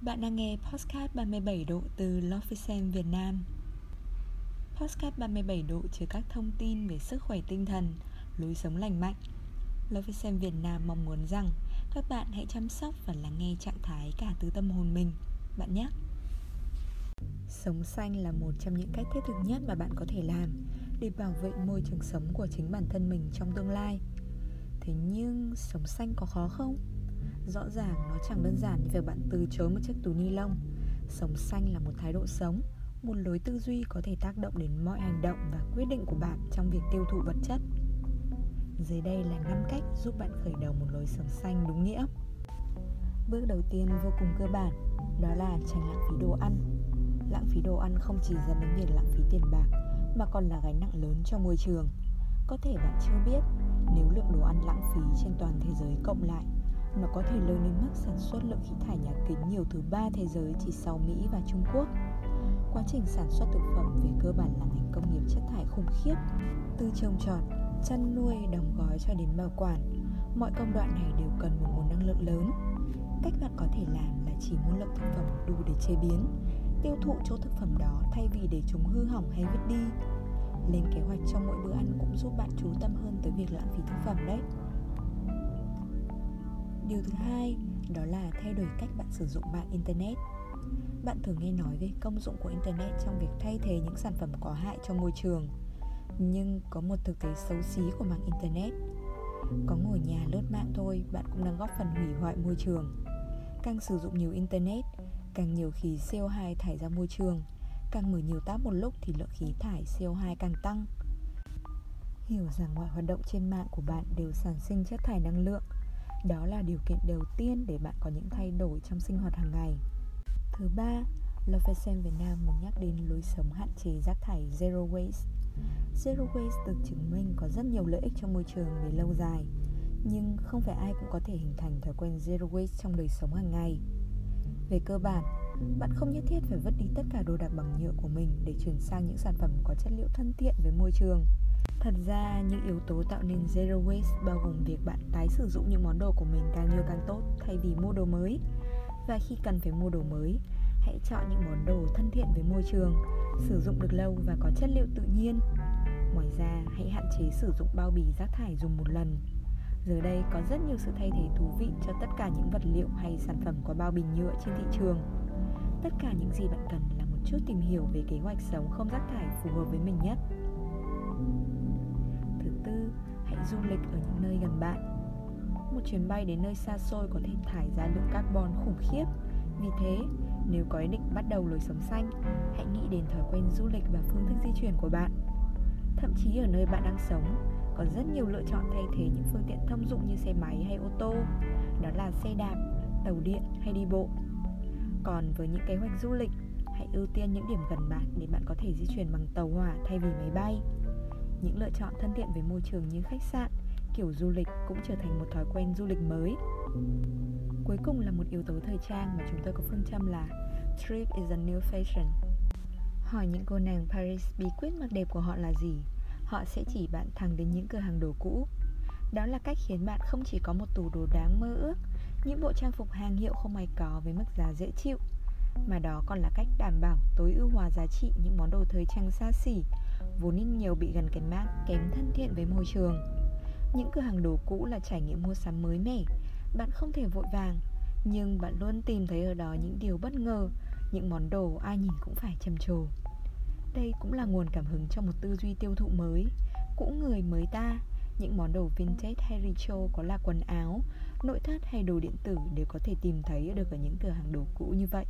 Bạn đang nghe Postcard 37 độ từ Lofisem Việt Nam. Postcard 37 độ chứa các thông tin về sức khỏe tinh thần, lối sống lành mạnh. Lofisem Việt Nam mong muốn rằng các bạn hãy chăm sóc và lắng nghe trạng thái cả từ tâm hồn mình. Bạn nhé! Sống xanh là một trong những cách thiết thực nhất mà bạn có thể làm để bảo vệ môi trường sống của chính bản thân mình trong tương lai. Thế nhưng sống xanh có khó không? Rõ ràng nó chẳng đơn giản như việc bạn từ chối một chiếc túi ni lông. Sống xanh là một thái độ sống, Một lối tư duy có thể tác động đến mọi hành động và quyết định của bạn trong việc tiêu thụ vật chất. Dưới đây là 5 cách giúp bạn khởi đầu một lối sống xanh đúng nghĩa. Bước đầu tiên vô cùng cơ bản, Đó là tránh lãng phí đồ ăn. Lãng phí đồ ăn không chỉ dẫn đến việc lãng phí tiền bạc, Mà còn là gánh nặng lớn cho môi trường. Có thể bạn chưa biết, Nếu lượng đồ ăn lãng phí trên toàn thế giới cộng lại nó có thể lớn đến mức sản xuất lượng khí thải nhà kính nhiều thứ ba thế giới chỉ sau Mỹ và Trung Quốc. Quá trình sản xuất thực phẩm về cơ bản là ngành công nghiệp chất thải khủng khiếp. Từ trồng trọt, chăn nuôi, đóng gói cho đến bảo quản, mọi công đoạn này đều cần một nguồn năng lượng lớn. Cách bạn có thể làm là chỉ mua lượng thực phẩm đủ để chế biến, tiêu thụ chỗ thực phẩm đó thay vì để chúng hư hỏng hay vứt đi. Lên kế hoạch cho mỗi bữa ăn cũng giúp bạn chú tâm hơn tới việc lãng phí thực phẩm đấy. Điều thứ hai đó là thay đổi cách bạn sử dụng mạng Internet. Bạn thường nghe nói về công dụng của Internet trong việc thay thế những sản phẩm có hại cho môi trường. Nhưng có một thực tế xấu xí của mạng Internet. Có ngồi nhà lướt mạng thôi, bạn cũng đang góp phần hủy hoại môi trường. Càng sử dụng nhiều Internet, càng nhiều khí CO2 thải ra môi trường. Càng mở nhiều tab một lúc thì lượng khí thải CO2 càng tăng. Hiểu rằng mọi hoạt động trên mạng của bạn đều sản sinh chất thải năng lượng đó là điều kiện đầu tiên để bạn có những thay đổi trong sinh hoạt hàng ngày. Thứ ba, Lovesen Việt Nam muốn nhắc đến lối sống hạn chế rác thải Zero Waste. Zero Waste được chứng minh có rất nhiều lợi ích cho môi trường về lâu dài Nhưng không phải ai cũng có thể hình thành thói quen Zero Waste trong đời sống hàng ngày. Về cơ bản, bạn không nhất thiết phải vứt đi tất cả đồ đạc bằng nhựa của mình để chuyển sang những sản phẩm có chất liệu thân thiện với môi trường. Thật ra những yếu tố tạo nên zero waste bao gồm việc bạn tái sử dụng những món đồ của mình càng nhiều càng tốt thay vì mua đồ mới. Và khi cần phải mua đồ mới, hãy chọn những món đồ thân thiện với môi trường, sử dụng được lâu và có chất liệu tự nhiên. Ngoài ra, hãy hạn chế sử dụng bao bì rác thải dùng một lần. Giờ đây có rất nhiều sự thay thế thú vị cho tất cả những vật liệu hay sản phẩm có bao bì nhựa trên thị trường. Tất cả những gì bạn cần là một chút tìm hiểu về kế hoạch sống không rác thải phù hợp với mình nhất tư, hãy du lịch ở những nơi gần bạn. Một chuyến bay đến nơi xa xôi có thể thải ra lượng carbon khủng khiếp. Vì thế, nếu có ý định bắt đầu lối sống xanh, hãy nghĩ đến thói quen du lịch và phương thức di chuyển của bạn. Thậm chí ở nơi bạn đang sống, có rất nhiều lựa chọn thay thế những phương tiện thông dụng như xe máy hay ô tô, đó là xe đạp, tàu điện hay đi bộ. Còn với những kế hoạch du lịch, hãy ưu tiên những điểm gần bạn để bạn có thể di chuyển bằng tàu hỏa thay vì máy bay. Những lựa chọn thân thiện với môi trường như khách sạn, kiểu du lịch cũng trở thành một thói quen du lịch mới. Cuối cùng là một yếu tố thời trang mà chúng tôi có phương châm là Trip is a new fashion. Hỏi những cô nàng Paris bí quyết mặc đẹp của họ là gì? Họ sẽ chỉ bạn thẳng đến những cửa hàng đồ cũ. Đó là cách khiến bạn không chỉ có một tủ đồ đáng mơ ước, những bộ trang phục hàng hiệu không ai có với mức giá dễ chịu, mà đó còn là cách đảm bảo tối ưu hóa giá trị những món đồ thời trang xa xỉ vốn ít nhiều bị gần cái mát kém thân thiện với môi trường. Những cửa hàng đồ cũ là trải nghiệm mua sắm mới mẻ, bạn không thể vội vàng, nhưng bạn luôn tìm thấy ở đó những điều bất ngờ, những món đồ ai nhìn cũng phải trầm trồ. Đây cũng là nguồn cảm hứng cho một tư duy tiêu thụ mới, cũ người mới ta, những món đồ vintage hay retro có là quần áo, nội thất hay đồ điện tử đều có thể tìm thấy được ở những cửa hàng đồ cũ như vậy.